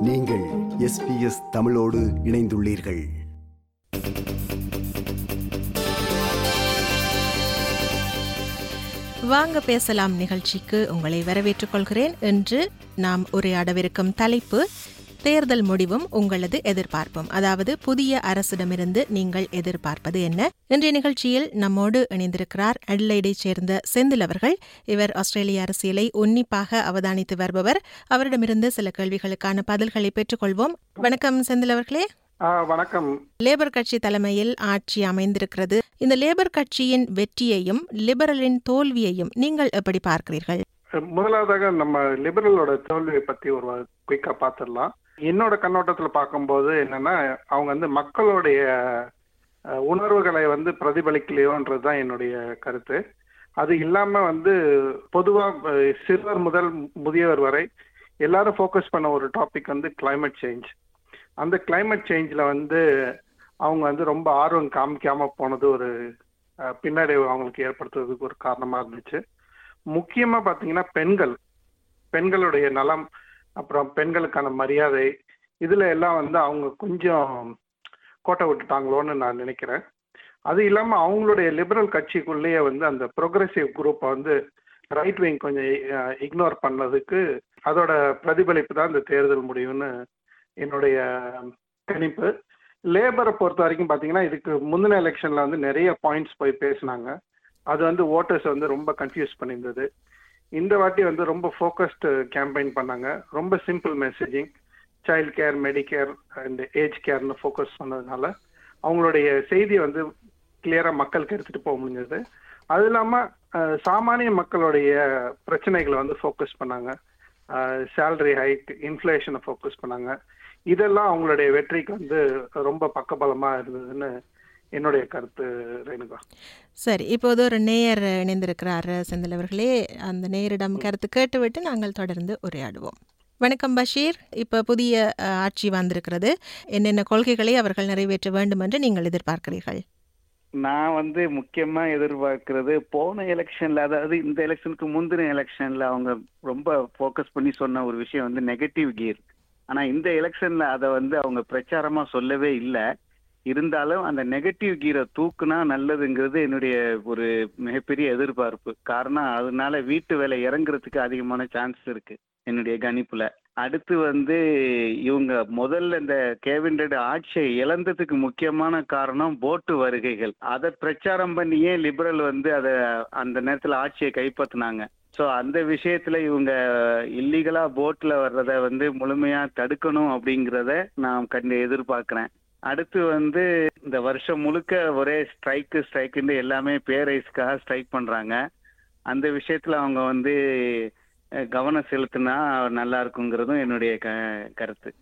நீங்கள் எஸ்பிஎஸ் தமிழோடு இணைந்துள்ளீர்கள். வாங்க பேசலாம் நிகழ்ச்சிக்கு. உங்களை வரவேற்றுக் கொள்கிறேன். என்று நாம் உரையாடவிருக்கும் தலைப்பு தேர்தல் முடிவும் உங்களது எதிர்பார்ப்பும். அதாவது புதிய அரசிடமிருந்து நீங்கள் எதிர்பார்ப்பது என்ன? இன்றைய நிகழ்ச்சியில் நம்மோடு இணைந்திருக்கிறார் அட்லைடைச் சேர்ந்த செந்தில் அவர்கள். இவர் ஆஸ்திரேலிய அரசியலை உன்னிப்பாக அவதானித்து வருபவர். அவரிடமிருந்து சில கேள்விகளுக்கான பதில்களை பெற்றுக்கொள்வோம். வணக்கம் செந்தில் அவர்களே. வணக்கம். லேபர் கட்சி தலைமையில் ஆட்சி அமைந்திருக்கிறது. இந்த லேபர் கட்சியின் வெற்றியையும் லிபரலின் தோல்வியையும் நீங்கள் எப்படி பார்க்கிறீர்கள்? முதலாவதாக நம்ம லிபரலோட தோல்வியை பத்தி ஒரு குயிக்கா பார்த்துடலாம். என்னோட கண்ணோட்டத்துல பார்க்கும்போது என்னன்னா அவங்க வந்து மக்களுடைய உணர்வுகளை வந்து பிரதிபலிக்கலையோன்றது தான் என்னுடைய கருத்து. அது இல்லாம வந்து பொதுவா சிறுவர் முதல் முதியவர் வரை எல்லாரும் ஃபோக்கஸ் பண்ண ஒரு டாபிக் வந்து கிளைமேட் சேஞ்ச் அந்த கிளைமேட் சேஞ்ச்ல வந்து அவங்க வந்து ரொம்ப ஆர்வம் காமிக்காம போனது ஒரு பின்னடைவு அவங்களுக்கு ஏற்படுத்துறதுக்கு ஒரு காரணமா இருந்துச்சு. முக்கியமா பாத்தீங்கன்னா பெண்கள். பெண்களுடைய நலம் அப்புறம் பெண்களுக்கான மரியாதை இதுல எல்லாம் வந்து அவங்க கொஞ்சம் கோட்டை விட்டுட்டாங்களோன்னு நான் நினைக்கிறேன். அது இல்லாம அவங்களுடைய லிபரல் கட்சிக்குள்ளேயே வந்து அந்த ப்ரோக்ரஸிவ் குரூப்பை வந்து ரைட் விங் கொஞ்சம் இக்னோர் பண்ணதுக்கு அதோட பிரதிபலிப்பு தான் இந்த தேர்தல் முடிவுன்னு என்னுடைய கணிப்பு. லேபரை பொறுத்த வரைக்கும் பார்த்தீங்கன்னா இதுக்கு முந்தின எலெக்ஷன்ல வந்து நிறைய பாயிண்ட்ஸ் போய் பேசினாங்க. அது வந்து ஓட்டர்ஸ் வந்து ரொம்ப கன்ஃபியூஸ் பண்ணியிருந்தது. இந்த வாட்டி வந்து ரொம்ப ஃபோக்கஸ்டு கேம்பெயின் பண்ணாங்க. ரொம்ப simple messaging child care Medicare and age கேர்னு focus பண்ணதுனால அவங்களுடைய செய்தியை வந்து கிளியராக மக்களுக்கு எடுத்துகிட்டு போக முடிஞ்சது. அது இல்லாமல் சாமானிய மக்களுடைய பிரச்சனைகளை வந்து ஃபோக்கஸ் பண்ணாங்க. சேலரி ஹைக் இன்ஃப்ளேஷனை ஃபோக்கஸ் பண்ணாங்க. இதெல்லாம் அவங்களுடைய வெற்றிக்கு வந்து ரொம்ப பக்கபலமாக இருந்ததுன்னு என்னுடைய கருத்து ரேணுகா. சரி இப்போது ஒரு நேயர் இணைந்திருக்கிறார் செந்தில் அவர்களே. அந்த நேயரிடம் கருத்து கேட்டுவிட்டு நாங்கள் தொடர்ந்து உரையாடுவோம். வணக்கம் பஷீர். இப்போ புதிய ஆட்சி வந்திருக்கிறது. என்னென்ன கொள்கைகளை அவர்கள் நிறைவேற்ற வேண்டும் என்று நீங்கள் எதிர்பார்க்கிறீர்கள்? நான் வந்து முக்கியமா எதிர்பார்க்கிறது போன எலெக்ஷன்ல அதாவது இந்த எலெக்ஷனுக்கு முந்தின எலெக்ஷன்ல அவங்க ரொம்ப ஃபோக்கஸ் பண்ணி சொன்ன ஒரு விஷயம் வந்து நெகட்டிவ் கியர் ஆனா இந்த எலெக்ஷன்ல அதை வந்து அவங்க பிரச்சாரமா சொல்லவே இல்லை. இருந்தாலும் அந்த நெகட்டிவ் கீரை தூக்குனா நல்லதுங்கிறது என்னுடைய ஒரு மிகப்பெரிய எதிர்பார்ப்பு. காரணம் அதனால வீட்டு வேலை இறங்குறதுக்கு அதிகமான சான்ஸ் இருக்கு என்னுடைய கணிப்புல. அடுத்து வந்து இவங்க முதல்ல இந்த கேபினட் ஆட்சியை இழந்ததுக்கு முக்கியமான காரணம் போட்டு வருகைகள். அதை பிரச்சாரம் பண்ணியே லிபரல் வந்து அதை அந்த நேரத்துல ஆட்சியை கைப்பற்றினாங்க ஸோ அந்த விஷயத்துல இவங்க இல்லீகலா போட்ல வர்றத வந்து முழுமையா தடுக்கணும் அப்படிங்கிறத நான் கண்டு எதிர்பார்க்கிறேன். அடுத்து வந்து இந்த வருஷம் முழுக்க ஒரே ஸ்ட்ரைக்கு ஸ்ட்ரைக்குன்னு எல்லாமே பேரைஸ்க்காக ஸ்ட்ரைக் பண்றாங்க. அந்த விஷயத்துல அவங்க வந்து கவனம் செலுத்தினா நல்லா இருக்குங்கிறதும் என்னுடைய க கருத்து.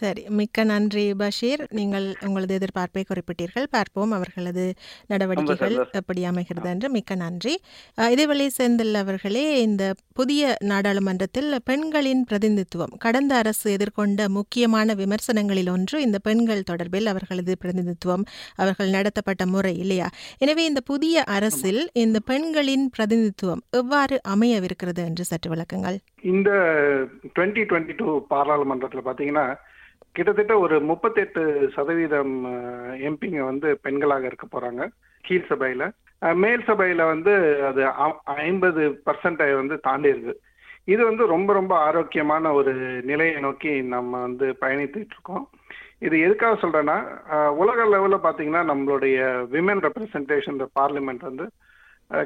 சரி மிக்க நன்றி பஷீர். நீங்கள் உங்களது எதிர்பார்ப்பை குறிப்பிட்டீர்கள். பார்ப்போம் அவர்களது நடவடிக்கைகள். எப்படி அமைகிறது என்று. மிக்க நன்றி. இதேவேளை செந்தில் அவர்களே இந்த புதிய நாடாளுமன்றத்தில் பெண்களின் பிரதிநிதித்துவம் கடந்த அரசு எதிர்கொண்ட முக்கியமான விமர்சனங்களில் ஒன்று இந்த பெண்கள் தொடர்பில் அவர்களது பிரதிநிதித்துவம் அவர்கள் நடத்தப்பட்ட முறை இல்லையா? எனவே இந்த புதிய அரசில் இந்த பெண்களின் பிரதிநிதித்துவம் எவ்வாறு அமையவிருக்கிறது என்று சற்று விளக்குங்கள். இந்த டுவெண்ட்டி டுவெண்ட்டி டூ பாராளுமன்றத்தில் பார்த்தீங்கன்னா கிட்டத்தட்ட ஒரு முப்பத்தெட்டு சதவீதம் எம்பிங்க வந்து பெண்களாக இருக்க போறாங்க கீழ் சபையில. மேல் சபையில வந்து அது ஐம்பது பர்சன்டை வந்து தாண்டி இது வந்து ரொம்ப ரொம்ப ஆரோக்கியமான ஒரு நிலையை நோக்கி நம்ம வந்து பயணித்துட்டு இருக்கோம். இது எதுக்காக சொல்றேன்னா உலக லெவலில் பார்த்தீங்கன்னா நம்மளுடைய விமன் ரெப்ரசன்டேஷன் பார்லிமெண்ட் வந்து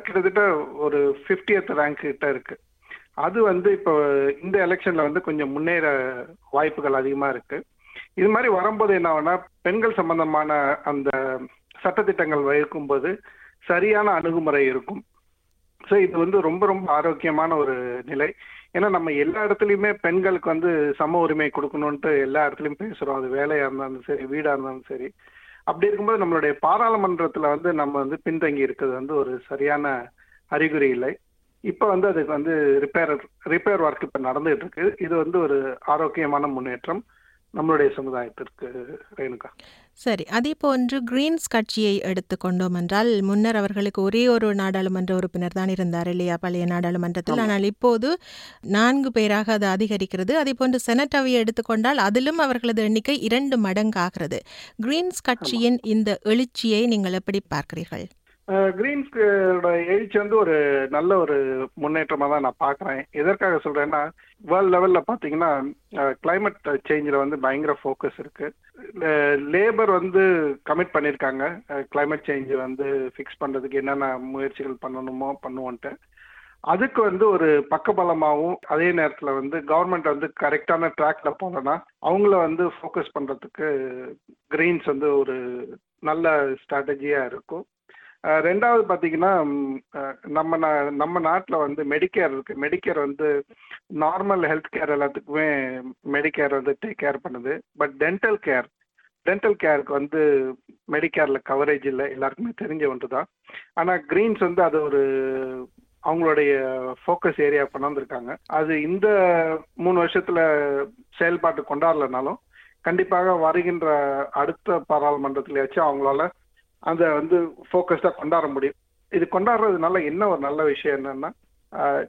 கிட்டத்தட்ட ஒரு 50th ரேங்க் கிட்ட இருக்கு. அது வந்து இப்போ இந்த எலெக்ஷன்ல வந்து கொஞ்சம் முன்னேற வாய்ப்புகள் அதிகமா இருக்கு. இது மாதிரி வரும்போது என்ன ஆகும்னா பெண்கள் சம்பந்தமான அந்த சட்டத்திட்டங்கள் வகுக்கும்போது சரியான அணுகுமுறை இருக்கும். ஸோ இது வந்து ரொம்ப ரொம்ப ஆரோக்கியமான ஒரு நிலை. ஏன்னா நம்ம எல்லா இடத்துலையுமே பெண்களுக்கு வந்து சம உரிமை கொடுக்கணுன்ட்டு எல்லா இடத்துலையும் பேசுறோம். அது வேலையா இருந்தாலும் சரி வீடா இருந்தாலும் சரி. அப்படி இருக்கும்போது நம்மளுடைய பாராளுமன்றத்துல வந்து நம்ம வந்து பின்தங்கி இருக்கிறது வந்து ஒரு சரியான அறிகுறி இல்லை. இப்போ வந்து அதுக்கு வந்து ரிப்பேர் ரிப்பேர் ஒர்க் இப்போ நடந்துகிட்டு இருக்கு. இது வந்து ஒரு ஆரோக்கியமான முன்னேற்றம். நம்மளுடைய சமுதாயத்திற்கு ரேணுகா. சரி அதே போன்று கிரீன்ஸ் கட்சியை எடுத்துக்கொண்டோம் என்றால் முன்னர் அவர்களுக்கு ஒரே ஒரு நாடாளுமன்ற உறுப்பினர் தான் இருந்தார் இல்லையா பழைய நாடாளுமன்றத்தில்? ஆனால் இப்போது நான்கு பேராக அது அதிகரிக்கிறது. அதே போன்று செனட் அவையை எடுத்துக்கொண்டால் அதிலும் அவர்களது எண்ணிக்கை இரண்டு மடங்காகிறது. கிரீன்ஸ் கட்சியின் இந்த எழுச்சியை நீங்கள் எப்படி பார்க்கிறீர்கள்? கிரீன்ஸ்கோட எழுச்சி வந்து ஒரு நல்ல ஒரு முன்னேற்றமாக தான் நான் பார்க்குறேன். எதற்காக சொல்கிறேன்னா வேர்ல்ட் லெவலில் பார்த்தீங்கன்னா கிளைமேட் சேஞ்சில் வந்து பயங்கர ஃபோக்கஸ் இருக்குது லேபர் வந்து கமிட் பண்ணியிருக்காங்க கிளைமேட் சேஞ்சை வந்து ஃபிக்ஸ் பண்ணுறதுக்கு என்னென்ன முயற்சிகள் பண்ணணுமோ பண்ணுவோன்ட்டு. அதுக்கு வந்து ஒரு பக்கபலமாகவும் அதே நேரத்தில் வந்து கவர்மெண்ட் வந்து கரெக்டான ட்ராக்ல போனோன்னா அவங்கள வந்து ஃபோக்கஸ் பண்ணுறதுக்கு கிரீன்ஸ் வந்து ஒரு நல்ல ஸ்ட்ராட்டஜியாக இருக்கும். ரெண்டாவது பார்த்தீங்கன்னா நம்ம நா- நம்ம நாட்டில் வந்து மெடிக்கேர் இருக்கு. மெடிக்கேர் வந்து நார்மல் ஹெல்த் கேர் எல்லாத்துக்குமே மெடிக்கேர் வந்து டேக் கேர் பண்ணுது. பட் டென்டல் கேர் டென்டல் கேருக்கு வந்து மெடிக்கேரில் கவரேஜ் இல்லை. எல்லாருக்குமே தெரிஞ்ச ஒன்று தான் ஆனால் கிரீன்ஸ் வந்து அது ஒரு அவங்களுடைய ஃபோக்கஸ் ஏரியா கொண்டாந்துருக்காங்க. அது இந்த மூணு வருஷத்தில் செயல்பாட்டு கொண்டாடலனாலும் கண்டிப்பாக வருகின்ற அடுத்த பாராளுமன்றத்திலேயாச்சும் அவங்களால அதை வந்து ஃபோக்கஸ்டாக கொண்டாட முடியும். இது கொண்டாடுறதுனால என்ன ஒரு நல்ல விஷயம் என்னன்னா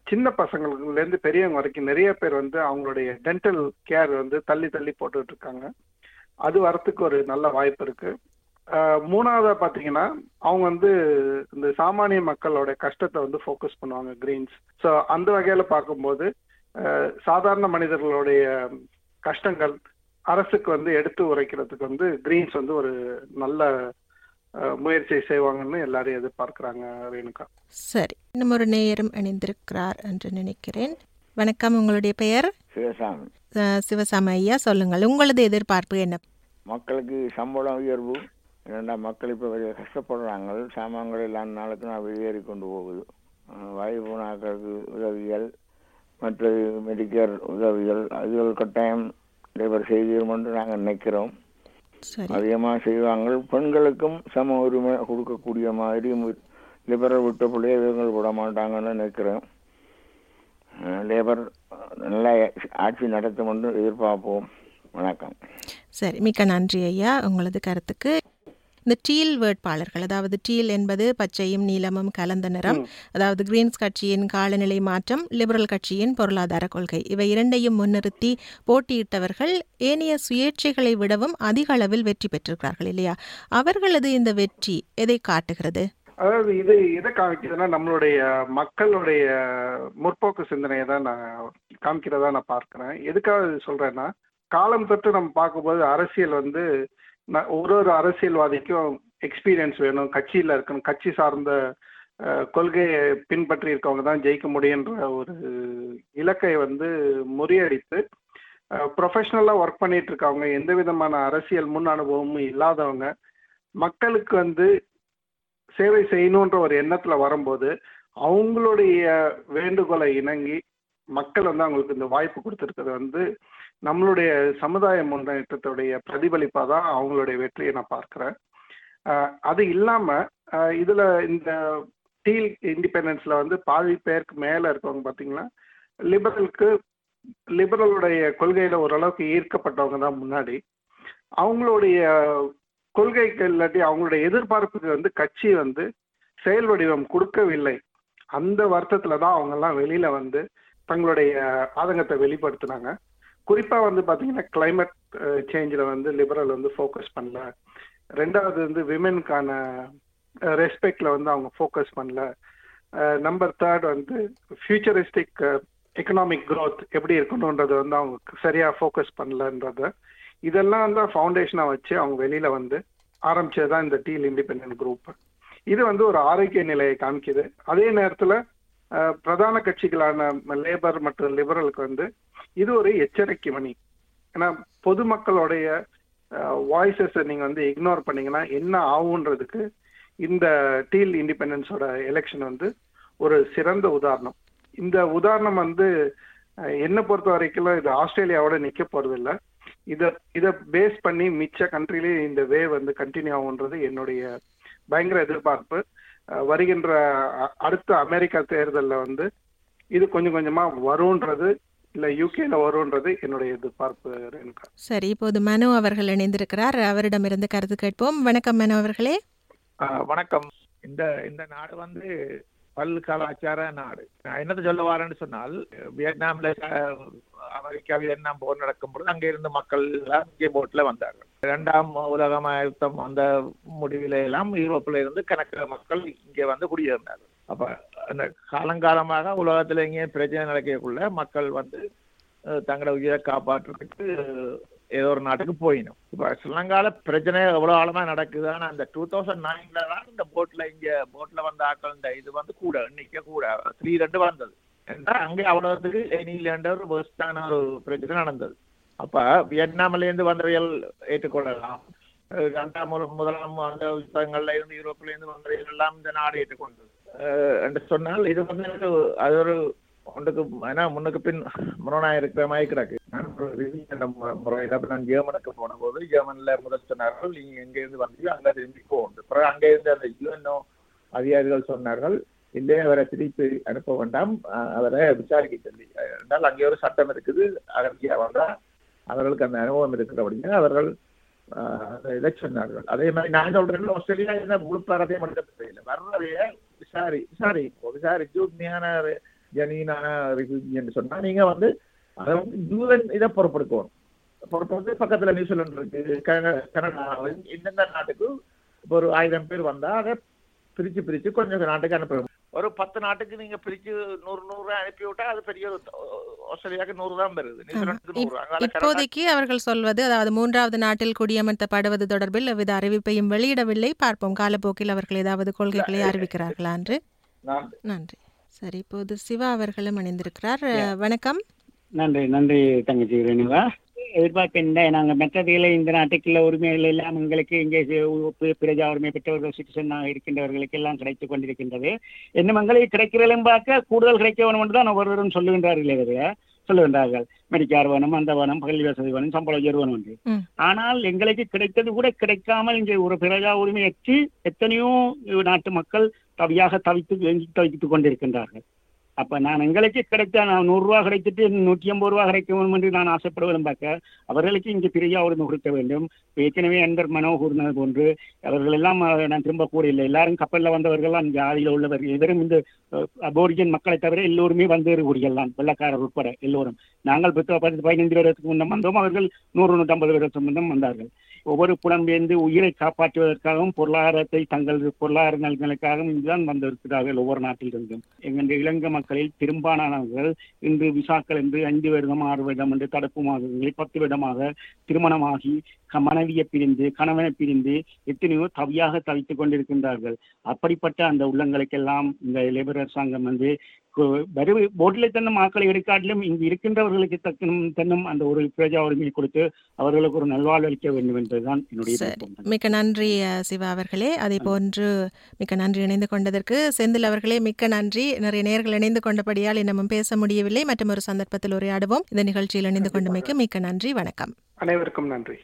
சின்ன பசங்களுக்குலேருந்து பெரியவங்க வரைக்கும் நிறைய பேர் வந்து அவங்களுடைய டென்டல் கேர் வந்து தள்ளி தள்ளி போட்டுட்டு இருக்காங்க. அது வரத்துக்கு ஒரு நல்ல வாய்ப்பு இருக்கு. மூணாவதாக மூணாவதா பார்த்தீங்கன்னா அவங்க வந்து இந்த சாமானிய மக்களோட கஷ்டத்தை வந்து ஃபோக்கஸ் பண்ணுவாங்க கிரீன்ஸ் ஸோ அந்த வகையில் பார்க்கும்போது சாதாரண மனிதர்களுடைய கஷ்டங்கள் அரசுக்கு வந்து எடுத்து உரைக்கிறதுக்கு வந்து கிரீன்ஸ் வந்து ஒரு நல்ல அஹ், முயற்சியை செய்வாங்கன்னு எல்லாரும் எதிர்பார்க்கிறாங்க ரேணுகா. சரி. இன்னும் ஒரு நேயரும் இணைந்திருக்கிறார் என்று நினைக்கிறேன். வணக்கம் உங்களுடைய பெயர்? சிவசாமி. சிவசாமி ஐயா சொல்லுங்கள். உங்களது எதிர்பார்ப்பு என்ன? மக்களுக்கு சம்பளம் உயர்வு ஏன்னா மக்கள் இப்போ வெளியே கஷ்டப்படுறாங்க. சாமான்கள் எல்லாம் நாளுக்கு நான் வெளியேறி கொண்டு போகுது. வயது போனாக்களுக்கு உதவிகள் மற்ற மெடிக்கேர் உதவிகள் அதுகள் கட்டாயம் லேபர் செய்திடும் என்று நாங்கள் நினைக்கிறோம். அதிகமாக செய்வாங்க பெண்களுக்கும் சம உரிமை கொடுக்கக்கூடிய மாதிரி லிபரல் விட்ட பிள்ளைய இவங்க விட மாட்டாங்கன்னு நினைக்கிறேன். லேபர் நல்லா ஆட்சி நடத்தும் என்று எதிர்பார்ப்போம். வணக்கம். சரி மிக்க நன்றி ஐயா. உங்களது கருத்துக்கு இந்த டீல் வேட்பாளர்கள் அதாவது டீல் என்பது பச்சையும் நீலமும் கலந்த நிறம். அதாவது கிரீன்ஸ் கட்சியின் காலநிலை மாற்றம் லிபரல் கட்சியின் பொருளாதார கொள்கை. இவை இரண்டையும் முன்னிறுத்தி போட்டியிட்டவர்கள் ஏனைய சுயேட்சைகளை விடவும் அதிக அளவில் வெற்றி பெற்றிருக்கிறார்கள் இல்லையா? அவர்களது இந்த வெற்றி எதை காட்டுகிறது? அதாவது இது எதை காமிக்குதுன்னா நம்மளுடைய மக்களுடைய முற்போக்கு சிந்தனையை தான் நான் காமிக்கிறதா நான் பார்க்கிறேன். எதுக்காக சொல்றேன்னா காலம் தொட்டு நம்ம பார்க்கும்போது அரசியல் வந்து நான் ஒரு ஒரு அரசியல்வாதிக்கும் எக்ஸ்பீரியன்ஸ் வேணும். கட்சியில் இருக்கணும். கட்சி சார்ந்த கொள்கையை பின்பற்றி இருக்கவங்க தான் ஜெயிக்க முடியுன்ற ஒரு இலக்கை வந்து முறியடித்து ப்ரொஃபஷ்னலாக ஒர்க் பண்ணிட்டு இருக்கவங்க எந்த விதமான அரசியல் முன் அனுபவமும் இல்லாதவங்க மக்களுக்கு வந்து சேவை செய்யணுன்ற ஒரு எண்ணத்தில் வரும்போது அவங்களுடைய வேண்டுகோளை இணங்கி மக்கள் வந்து அவங்களுக்கு இந்த வாய்ப்பு கொடுத்துருக்கிறது வந்து நம்மளுடைய சமுதாய முன்னேற்றத்துடைய பிரதிபலிப்பாக தான் அவங்களுடைய வெற்றியை நான் பார்க்குறேன். அது இல்லாமல் இதில் இந்த டீல் இண்டிபெண்டன்ஸில் வந்து பாதி பேருக்கு மேலே இருக்கவங்க பார்த்தீங்கன்னா லிபரலுக்கு லிபரலுடைய கொள்கையில் ஓரளவுக்கு ஈர்க்கப்பட்டவங்க தான் முன்னாடி. அவங்களுடைய கொள்கைக்கு இல்லாட்டி அவங்களுடைய எதிர்பார்ப்புக்கு வந்து கட்சி வந்து செயல் வடிவம் கொடுக்கவில்லை. அந்த வருத்தத்தில் தான் அவங்கெல்லாம் வெளியில் வந்து தங்களுடைய ஆதங்கத்தை வெளிப்படுத்தினாங்க. குறிப்பாக வந்து பார்த்தீங்கன்னா கிளைமேட் சேஞ்சில் வந்து லிபரல் வந்து ஃபோக்கஸ் பண்ணல. ரெண்டாவது வந்து விமென்கான ரெஸ்பெக்டில் வந்து அவங்க ஃபோக்கஸ் பண்ணல. நம்பர் தேர்ட் வந்து ஃபியூச்சரிஸ்டிக் எக்கனாமிக் க்ரோத் எப்படி இருக்கணுன்றது வந்து அவங்க சரியாக ஃபோக்கஸ் பண்ணலன்றத இதெல்லாம் தான் ஃபவுண்டேஷனாக வச்சு அவங்க வெளியில் வந்து ஆரம்பிச்சது தான் இந்த டீல் இண்டிபெண்டன்ட் குரூப் இது வந்து ஒரு ஆரோக்கிய நிலையை காமிக்குது. அதே நேரத்தில் பிரதான கட்சிகளான லேபர் மற்றும் லிபரலுக்கு வந்து இது ஒரு எச்சரிக்கை மணி. ஏன்னா பொதுமக்களுடைய வாய்ஸஸை நீங்க வந்து இக்னோர் பண்ணீங்கன்னா என்ன ஆகுன்றதுக்கு இந்த டீல் இண்டிபெண்டன்ஸோட எலெக்ஷன் வந்து ஒரு சிறந்த உதாரணம். இந்த உதாரணம் வந்து என்ன என்னை பொறுத்த வரைக்கும் இது ஆஸ்திரேலியாவோட நிக்க போறது இல்ல இத இத பேஸ் பண்ணி மிச்ச கண்ட்ரிலேயே இந்த வே வந்து கண்டினியூ ஆகுன்றது என்னுடைய பயங்கர எதிர்பார்ப்பு. வருகின்ற அடுத்த அமெரிக்கா தேர்தலில் வந்து இது கொஞ்சம் கொஞ்சமா வரும்ன்றது இல்ல யூகேல வரும்ன்றது என்னுடைய எதிர்பார்ப்பு ரேணுகா. சரி இப்போது மனோ அவர்கள் இணைந்திருக்கிறார். அவரிடமிருந்து கருத்து கேட்போம். வணக்கம் மனோ அவர்களே. வணக்கம். இந்த இந்த நாடு வந்து பல் கலாச்சார நாடு. நான் என்னத்தை சொல்ல வரேன்னு சொன்னால் வியட்நாம்ல அமெரிக்கா வியட்நாம் போர் நடக்கும் பொழுது அங்கே இருந்த மக்கள் எல்லாம் இங்கே போட்ல வந்தார்கள். இரண்டாம் உலக யுத்தம் வந்த முடிவில எல்லாம் யூரோப்பில் இருந்து கணக்கு மக்கள் இங்கே வந்து குடியிருந்தார்கள் அப்ப அந்த காலங்காலமாக உலகத்துல எங்கேயும் பிரச்சனை நடக்கக்குள்ள மக்கள் வந்து தங்களோட உயிரை காப்பாற்றுறதுக்கு ஏதோ ஒரு நாட்டுக்கு போயிடும் இப்ப ஸ்ரீலங்கால பிரச்சனை எவ்வளவு ஆழமா நடக்குது ஆனா அந்த டூ தௌசண்ட் நைன்ல தான் இந்த போட்ல இங்க போட்ல வந்த ஆக்கள் இந்த இது வந்து கூட எண்ணிக்கை கூட த்ரீ ரெண்டு வந்தது. ஏன்னா அங்கே அவ்வளவுக்கு எனிலேண்ட ஒரு வேர்ஸ்டான ஒரு பிரச்சனை நடந்தது. அப்ப வியட்நாம்ல இருந்து வந்தவைகள் ஏற்றுக்கொள்ளலாம். ரெண்டாம் முதலாம் அந்த யுத்தங்கள்ல இருந்து யூரோப்ல இருந்து வந்தவைகள் எல்லாம் இந்த நாடு ஏற்றுக்கொண்டது. என்று சொன்னால் இது வந்து எனக்கு அது ஒரு ஒன்றுக்கு ஏன்னா முன்னுக்கு பின் முரணா இருக்கிற மாதிரி கிடக்கு. நான் ஒரு review என்ற நான் ஜெர்மனுக்கு போன போது ஜெர்மன்ல முதல் சொன்னார்கள் நீங்க எங்க இருந்து வந்தீங்க அங்க திரும்பி போகணும். பிறகு அங்க இருந்து அந்த யூஎன்ஓ அதிகாரிகள் சொன்னார்கள் இல்லையே அவரை திருப்பி அனுப்ப வேண்டாம். அவரை விசாரிக்க சொல்லி. என்றால் அங்கே ஒரு சட்டம் இருக்குது அகர்த்தியா வந்தா அவர்களுக்கு அந்த அனுபவம் இருக்கிறபடியா அவர்கள் இதை சொன்னார்கள். அதே மாதிரி நான் சொல்றேன் ஆஸ்திரேலியா என்ன முழு பரத்தையும் எடுக்க தெரியல வர்றதைய விசாரி விசாரிப்போம் விசாரிச்சு உண்மையான ஜனீனான ரிஃப்யூஜி என்று சொன்னா நீங்க வந்து அதை வந்து யூஎன் இதை பொறுப்பெடுக்கணும். பொறுப்படுத்தி பக்கத்துல நியூசிலாந்து இருக்கு கன- கனடா இந்தந்த நாட்டுக்கு இப்போ ஒரு ஆயிரம் பேர் வந்தா அதை பிரிச்சு பிரிச்சு கொஞ்சம் நாட்டுக்கு அனுப்பணும் ஒரு பத்து நாட்டுக்கு நீங்க பிரிச்சு நூறு நூறு அனுப்பி விட்டா அது பெரிய ஆஸ்திரேலியாவுக்கு நூறு தான் கனடா இப்போதைக்கு அவர்கள் சொல்வது அதாவது மூன்றாவது நாட்டில் குடியமர்த்தப்படுவது தொடர்பில் எவ்வித அறிவிப்பையும் வெளியிடவில்லை. பார்ப்போம். காலப்போக்கில் அவர்கள் ஏதாவது கொள்கைகளை அறிவிக்கிறார்களா என்று. நான் நன்றி. சரி இப்போது சிவா அவர்களும் இணைந்திருக்கிறார். வணக்கம். நன்றி நன்றி தங்கச்சி ரேணுகா. எதிர்பார்க்கின்ற நாங்கள் மற்றதில் இந்த நாட்டுக்குள்ள உரிமைகள் எல்லாம் எங்களுக்கு இங்கே பிரஜா உரிமை பெற்றவர்கள் சிட்டிசனாக இருக்கின்றவர்களுக்கு எல்லாம் கிடைத்துக் கொண்டிருக்கின்றது. இன்னும் எங்களுக்கு கிடைக்கிறதும் பார்க்க கூடுதல் கிடைக்க வேணும் என்று தான் ஒவ்வொருவரும் சொல்லுகின்றார்களே தவிர சொல்லுகின்றார்கள். மெடிக்கார் வேணும் அந்த வேணும் பள்ளி வசதி வேணும் சம்பள உயர்வு வேணும் என்று. ஆனால் எங்களுக்கு கிடைத்தது கூட கிடைக்காமல் இங்கே ஒரு பிரஜா உரிமையற்று எத்தனையோ நாட்டு மக்கள் தவியாக தவித்து தவித்துக் கொண்டிருக்கின்றார்கள். அப்ப நான் எங்களுக்கு கிடைத்த நான் நூறுரூவா கிடைத்துட்டு கிடைச்சிட்டு நூற்றி ஐம்பது ரூபா கிடைக்க வேண்டும் என்று நான் ஆசைப்படுவதும் பார்க்க அவர்களுக்கு இங்கு பிரியா உரிமை கொடுக்க வேண்டும். ஏற்கனவே அன்பர் மனோ போன்று அவர்கள் எல்லாம் நான் திரும்ப கூறவில்லை எல்லாரும் கப்பல்ல வந்தவர்கள் தான் ஜாதியில் உள்ளவர்கள் எவரும் இந்த அபோரிஜன் மக்களை தவிர எல்லோருமே வந்தேறக்கூடியல் தான் வெள்ளக்காரர் உட்பட எல்லோரும். நாங்கள் பத்து பத்து பதினைந்து வருடத்துக்கு முன்னம் வந்தோம். அவர்கள் நூறு நூற்றம்பது வருடத்துக்கு முன்னம் வந்தார்கள். ஒவ்வொரு புலம்பெயர்ந்து உயிரை காப்பாற்றுவதற்காகவும் பொருளாதாரத்தை தங்கள் பொருளாதார நலன்களுக்காகவும் இங்குதான் வந்திருக்கிறார்கள் ஒவ்வொரு நாட்டிலிருந்தும். எங்களுடைய இலங்கை மக்களில் பெரும்பாலானவர்கள் இன்று விசாக்கள் என்று ஐந்து வருடம் ஆறு வருடம் என்று தடுப்பு மாதங்களில் பத்து வருடமாக திருமணமாகி மனைவியை பிரிந்து கணவனை பிரிந்து எத்தனையோ தவியாக தவித்துக் கொண்டிருக்கின்றார்கள். அப்படிப்பட்ட அந்த உள்ளங்களுக்கெல்லாம் இந்த லேபர் அரசாங்கம் வந்து வரு போட்டில் தன்னும் ஆக்களை எடுக்காட்டிலும் இங்கு இருக்கின்றவர்களுக்கு தக்கனும் தன்னும் அந்த ஒரு பிரஜா உரிமையை கொடுத்து அவர்களுக்கு ஒரு நல்வாழ்வு அளிக்க வேண்டும் என்பதுதான் என்னுடைய. மிக்க நன்றி சிவா அவர்களே. அதே போன்று மிக்க நன்றி இணைந்து கொண்டதற்கு செந்தில் அவர்களே மிக்க நன்றி. நிறைய நேர்கள் இணைந்து கொண்டபடியால் இன்னமும் பேச முடியவில்லை. மற்றும் ஒரு சந்தர்ப்பத்தில் உரையாடுவோம். இந்த நிகழ்ச்சியில் இணைந்து கொண்டமைக்கு மிக்க நன்றி. வணக்கம். அனைவருக்கும் நன்றி.